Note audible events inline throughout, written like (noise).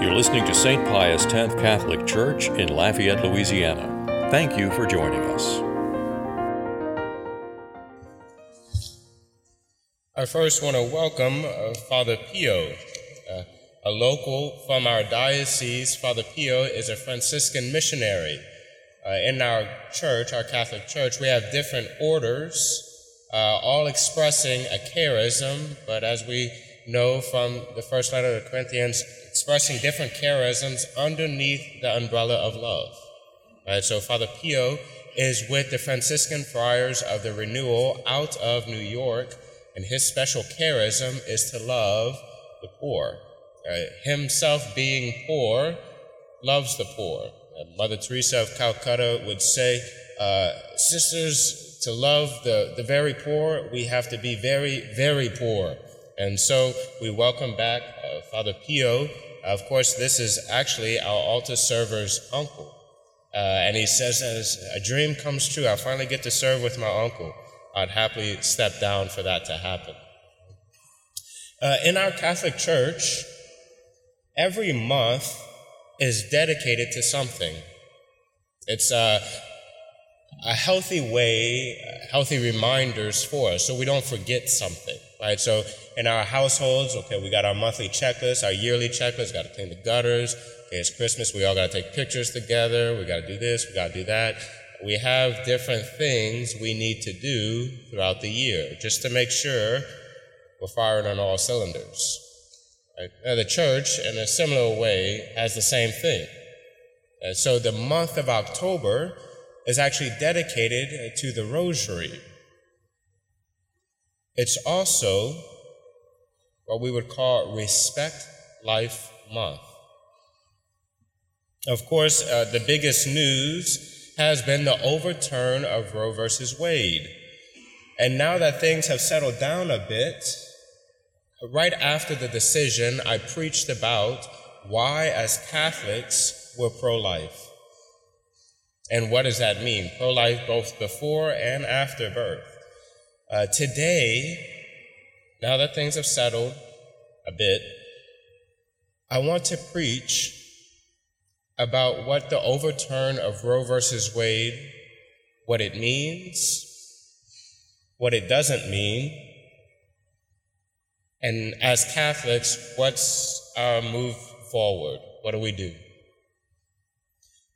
You're listening to St. Pius X Catholic Church in Lafayette, Louisiana. Thank you for joining us. I first want to welcome uh, Father Pio, uh, a local from our diocese. Father Pio is a Franciscan missionary. Uh, in our church, our Catholic church, we have different orders, uh, all expressing a charism, but as we know from the first letter to Corinthians, expressing different charisms underneath the umbrella of love. Right, so Father Pio is with the Franciscan Friars of the Renewal out of New York, and his special charism is to love the poor. Himself being poor, loves the poor. Mother Teresa of Calcutta would say, uh, Sisters, to love the, the very poor, we have to be very, very poor. And so we welcome back uh, Father Pio. Of course, this is actually our altar server's uncle. Uh, and he says, as a dream comes true, I finally get to serve with my uncle. I'd happily step down for that to happen. Uh, in our Catholic Church, every month is dedicated to something. It's a, a healthy way, healthy reminders for us so we don't forget something, right? So in our households, okay, we got our monthly checklist, our yearly checklist, got to clean the gutters. Okay, it's Christmas, we all got to take pictures together. We got to do this, we got to do that. We have different things we need to do throughout the year just to make sure we're firing on all cylinders. Right? The church, in a similar way, has the same thing. And so the month of October is actually dedicated to the Rosary. It's also what we would call Respect Life Month. Of course, uh, the biggest news has been the overturn of Roe versus Wade. And now that things have settled down a bit, right after the decision, I preached about why, as Catholics, we're pro life. And what does that mean? Pro life both before and after birth. Uh, today, now that things have settled a bit, I want to preach about what the overturn of Roe versus Wade, what it means, what it doesn't mean, and as Catholics, what's our move forward? What do we do?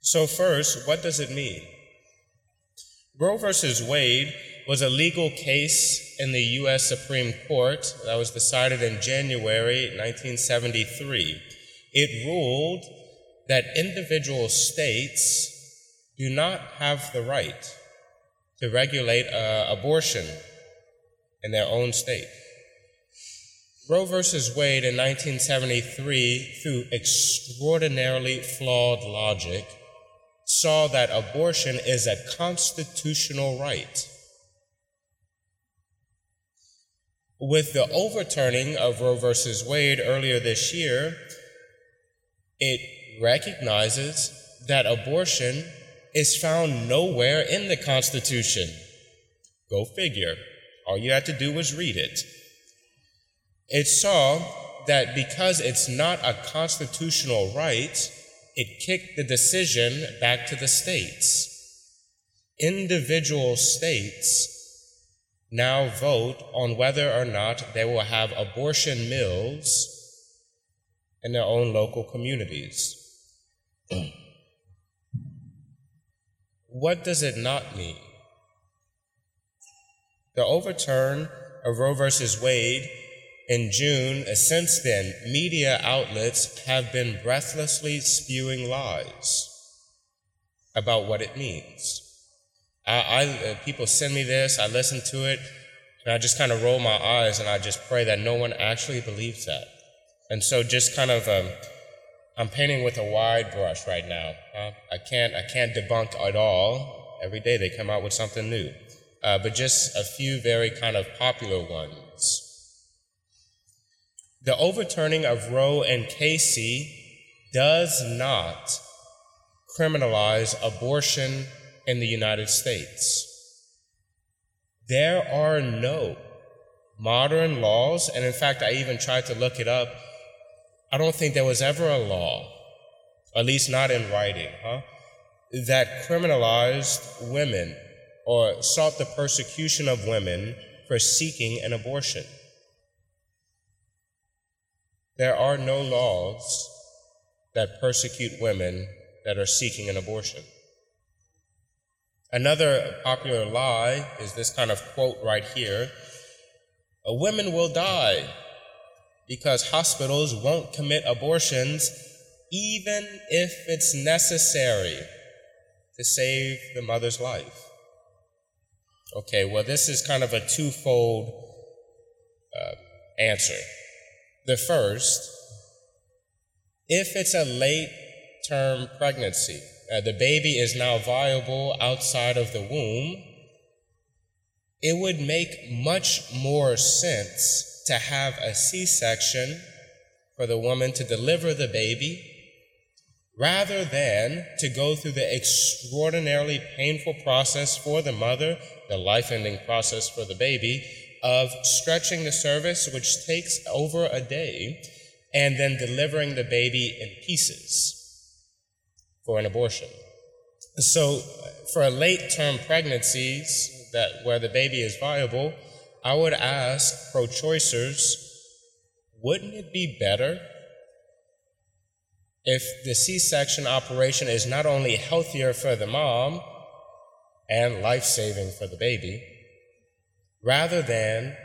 So, first, what does it mean? Roe versus Wade was a legal case in the U.S. Supreme Court that was decided in January 1973. It ruled that individual states do not have the right to regulate uh, abortion in their own state. Roe versus Wade in 1973, through extraordinarily flawed logic, saw that abortion is a constitutional right With the overturning of Roe versus Wade earlier this year, it recognizes that abortion is found nowhere in the Constitution. Go figure. All you had to do was read it. It saw that because it's not a constitutional right, it kicked the decision back to the states. Individual states now vote on whether or not they will have abortion mills in their own local communities. what does it not mean? The overturn of Roe versus Wade in June, uh, since then, media outlets have been breathlessly spewing lies about what it means. I, I uh, people send me this, I listen to it, and I just kind of roll my eyes and I just pray that no one actually believes that. And so just kind of um, I'm painting with a wide brush right now. Huh? I can't I can't debunk at all. Every day they come out with something new. Uh, but just a few very kind of popular ones. The overturning of Roe and Casey does not criminalize abortion in the United States. There are no modern laws, and in fact, I even tried to look it up. I don't think there was ever a law, at least not in writing, huh, that criminalized women or sought the persecution of women for seeking an abortion. There are no laws that persecute women that are seeking an abortion. Another popular lie is this kind of quote right here A woman will die because hospitals won't commit abortions even if it's necessary to save the mother's life. Okay, well, this is kind of a twofold uh, answer. The first, if it's a late term pregnancy, uh, the baby is now viable outside of the womb, it would make much more sense to have a C section for the woman to deliver the baby rather than to go through the extraordinarily painful process for the mother, the life ending process for the baby, of stretching the cervix, which takes over a day, and then delivering the baby in pieces for an abortion. So, for late term pregnancies that where the baby is viable, I would ask pro choicers, wouldn't it be better if the C section operation is not only healthier for the mom and life saving for the baby, rather than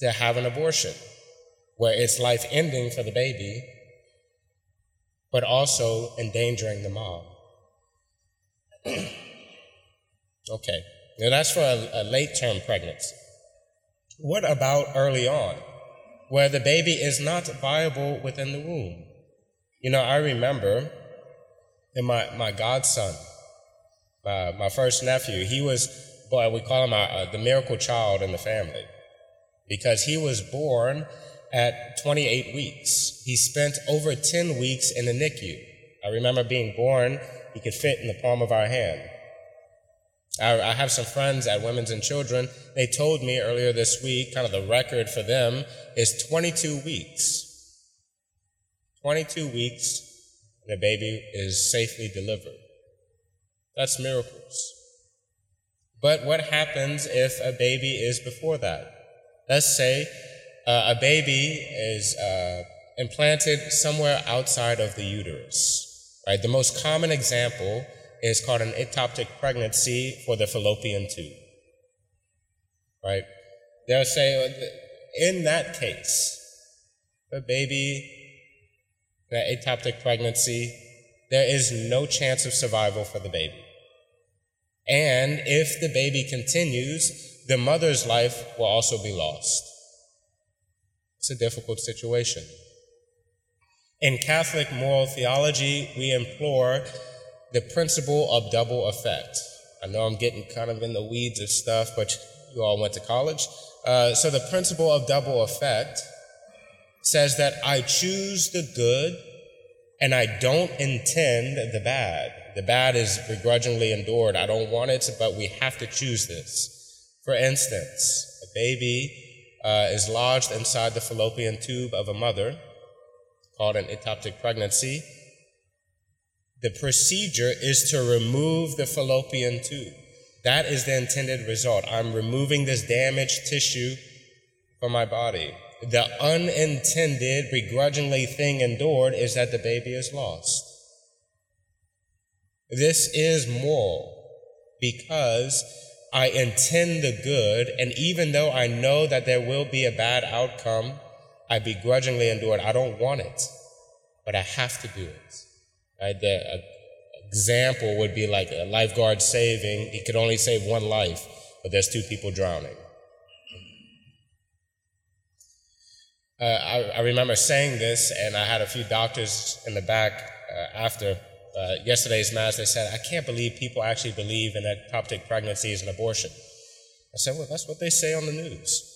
to have an abortion where it's life ending for the baby, but also endangering the mom. (clears throat) okay, now that's for a, a late term pregnancy. What about early on, where the baby is not viable within the womb? You know, I remember in my, my godson, my, my first nephew, he was, boy, we call him our, uh, the miracle child in the family because he was born at 28 weeks. He spent over 10 weeks in the NICU. I remember being born, he could fit in the palm of our hand. I, I have some friends at Women's and Children. They told me earlier this week, kind of the record for them is 22 weeks. 22 weeks, and the baby is safely delivered. That's miracles. But what happens if a baby is before that? Let's say uh, a baby is uh, implanted somewhere outside of the uterus. Right? The most common example is called an ectopic pregnancy for the fallopian tube. Right? They'll say, uh, in that case, the baby that ectopic pregnancy, there is no chance of survival for the baby. And if the baby continues, the mother's life will also be lost. It's a difficult situation. In Catholic moral theology, we implore the principle of double effect. I know I'm getting kind of in the weeds of stuff, but you all went to college. Uh, so the principle of double effect says that I choose the good and I don't intend the bad. The bad is begrudgingly endured. I don't want it, but we have to choose this. For instance, a baby uh, is lodged inside the fallopian tube of a mother, called an ectopic pregnancy. The procedure is to remove the fallopian tube. That is the intended result. I'm removing this damaged tissue from my body the unintended, begrudgingly thing endured is that the baby is lost. This is moral because I intend the good, and even though I know that there will be a bad outcome, I begrudgingly endure it. I don't want it, but I have to do it. Right? The example would be like a lifeguard saving, he could only save one life, but there's two people drowning. Uh, I, I, remember saying this, and I had a few doctors in the back uh, after uh, yesterday's mass. They said, "I can't believe people actually believe in ectopic pregnancies and abortion." I said, "Well, that's what they say on the news."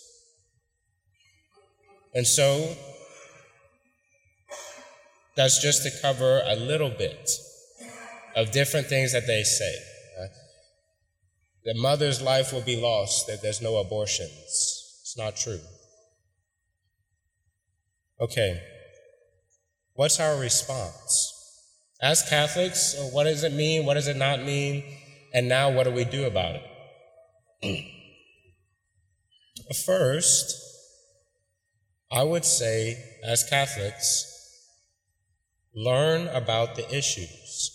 And so, that's just to cover a little bit of different things that they say. Uh, the mother's life will be lost if there's no abortions. It's not true. Okay. What's our response? As Catholics, what does it mean? What does it not mean? And now, what do we do about it? (clears throat) First, I would say, as Catholics, learn about the issues.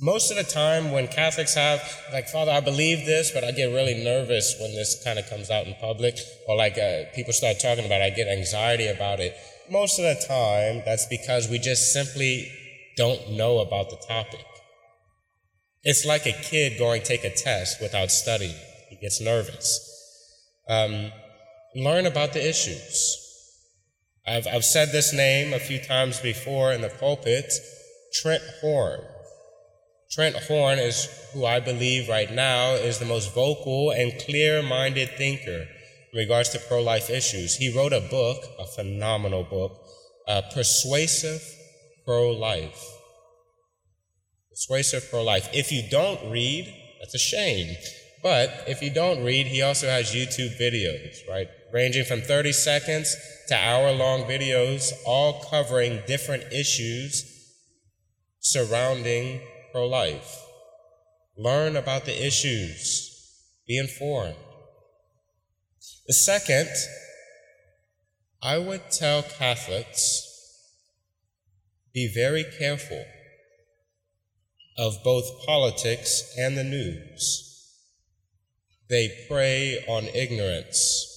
Most of the time, when Catholics have, like, Father, I believe this, but I get really nervous when this kind of comes out in public, or like uh, people start talking about it, I get anxiety about it. Most of the time, that's because we just simply don't know about the topic. It's like a kid going take a test without studying, he gets nervous. Um, learn about the issues. I've, I've said this name a few times before in the pulpit Trent Horn. Trent Horn is who I believe right now is the most vocal and clear minded thinker in regards to pro life issues. He wrote a book, a phenomenal book, uh, Persuasive Pro Life. Persuasive Pro Life. If you don't read, that's a shame. But if you don't read, he also has YouTube videos, right? Ranging from 30 seconds to hour long videos, all covering different issues surrounding pro life. Learn about the issues, be informed. The second, I would tell Catholics be very careful of both politics and the news. They prey on ignorance.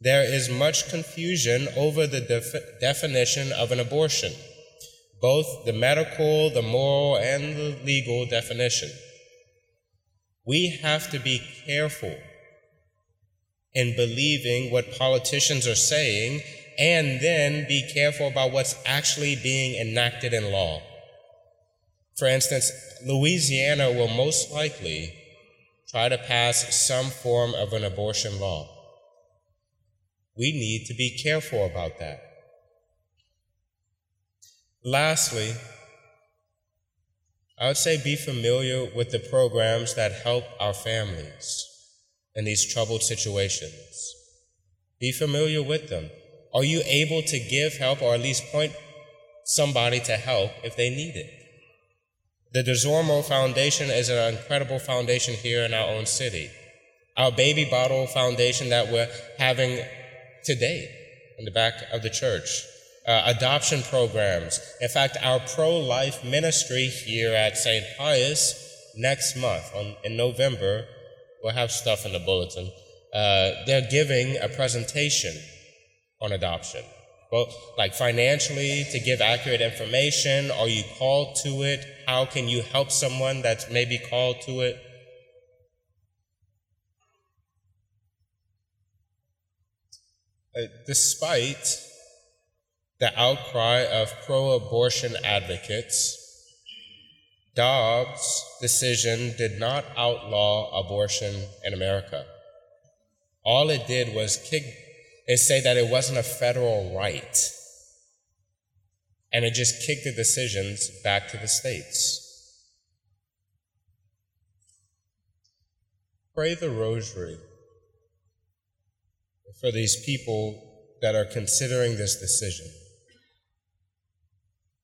There is much confusion over the def- definition of an abortion, both the medical, the moral, and the legal definition. We have to be careful in believing what politicians are saying and then be careful about what's actually being enacted in law. For instance, Louisiana will most likely try to pass some form of an abortion law. We need to be careful about that. Lastly, I would say be familiar with the programs that help our families in these troubled situations. Be familiar with them. Are you able to give help or at least point somebody to help if they need it? The DeZormo Foundation is an incredible foundation here in our own city. Our baby bottle foundation that we're having today in the back of the church. Uh, adoption programs. In fact, our pro life ministry here at St. Pius next month, on, in November, we'll have stuff in the bulletin. Uh, they're giving a presentation on adoption. Well, like financially, to give accurate information. Are you called to it? How can you help someone that's maybe called to it? Uh, despite the outcry of pro abortion advocates, Dobbs' decision did not outlaw abortion in America. All it did was kick say that it wasn't a federal right. And it just kicked the decisions back to the states. Pray the rosary for these people that are considering this decision.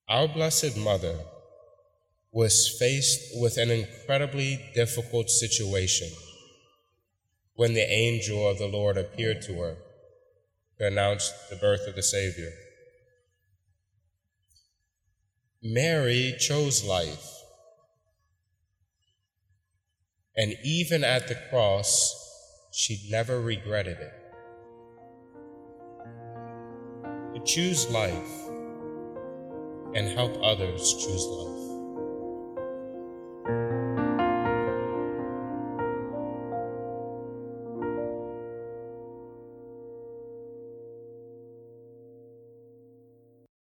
Our Blessed Mother was faced with an incredibly difficult situation when the angel of the Lord appeared to her to announce the birth of the Savior. Mary chose life. And even at the cross, she never regretted it. Choose life and help others choose life.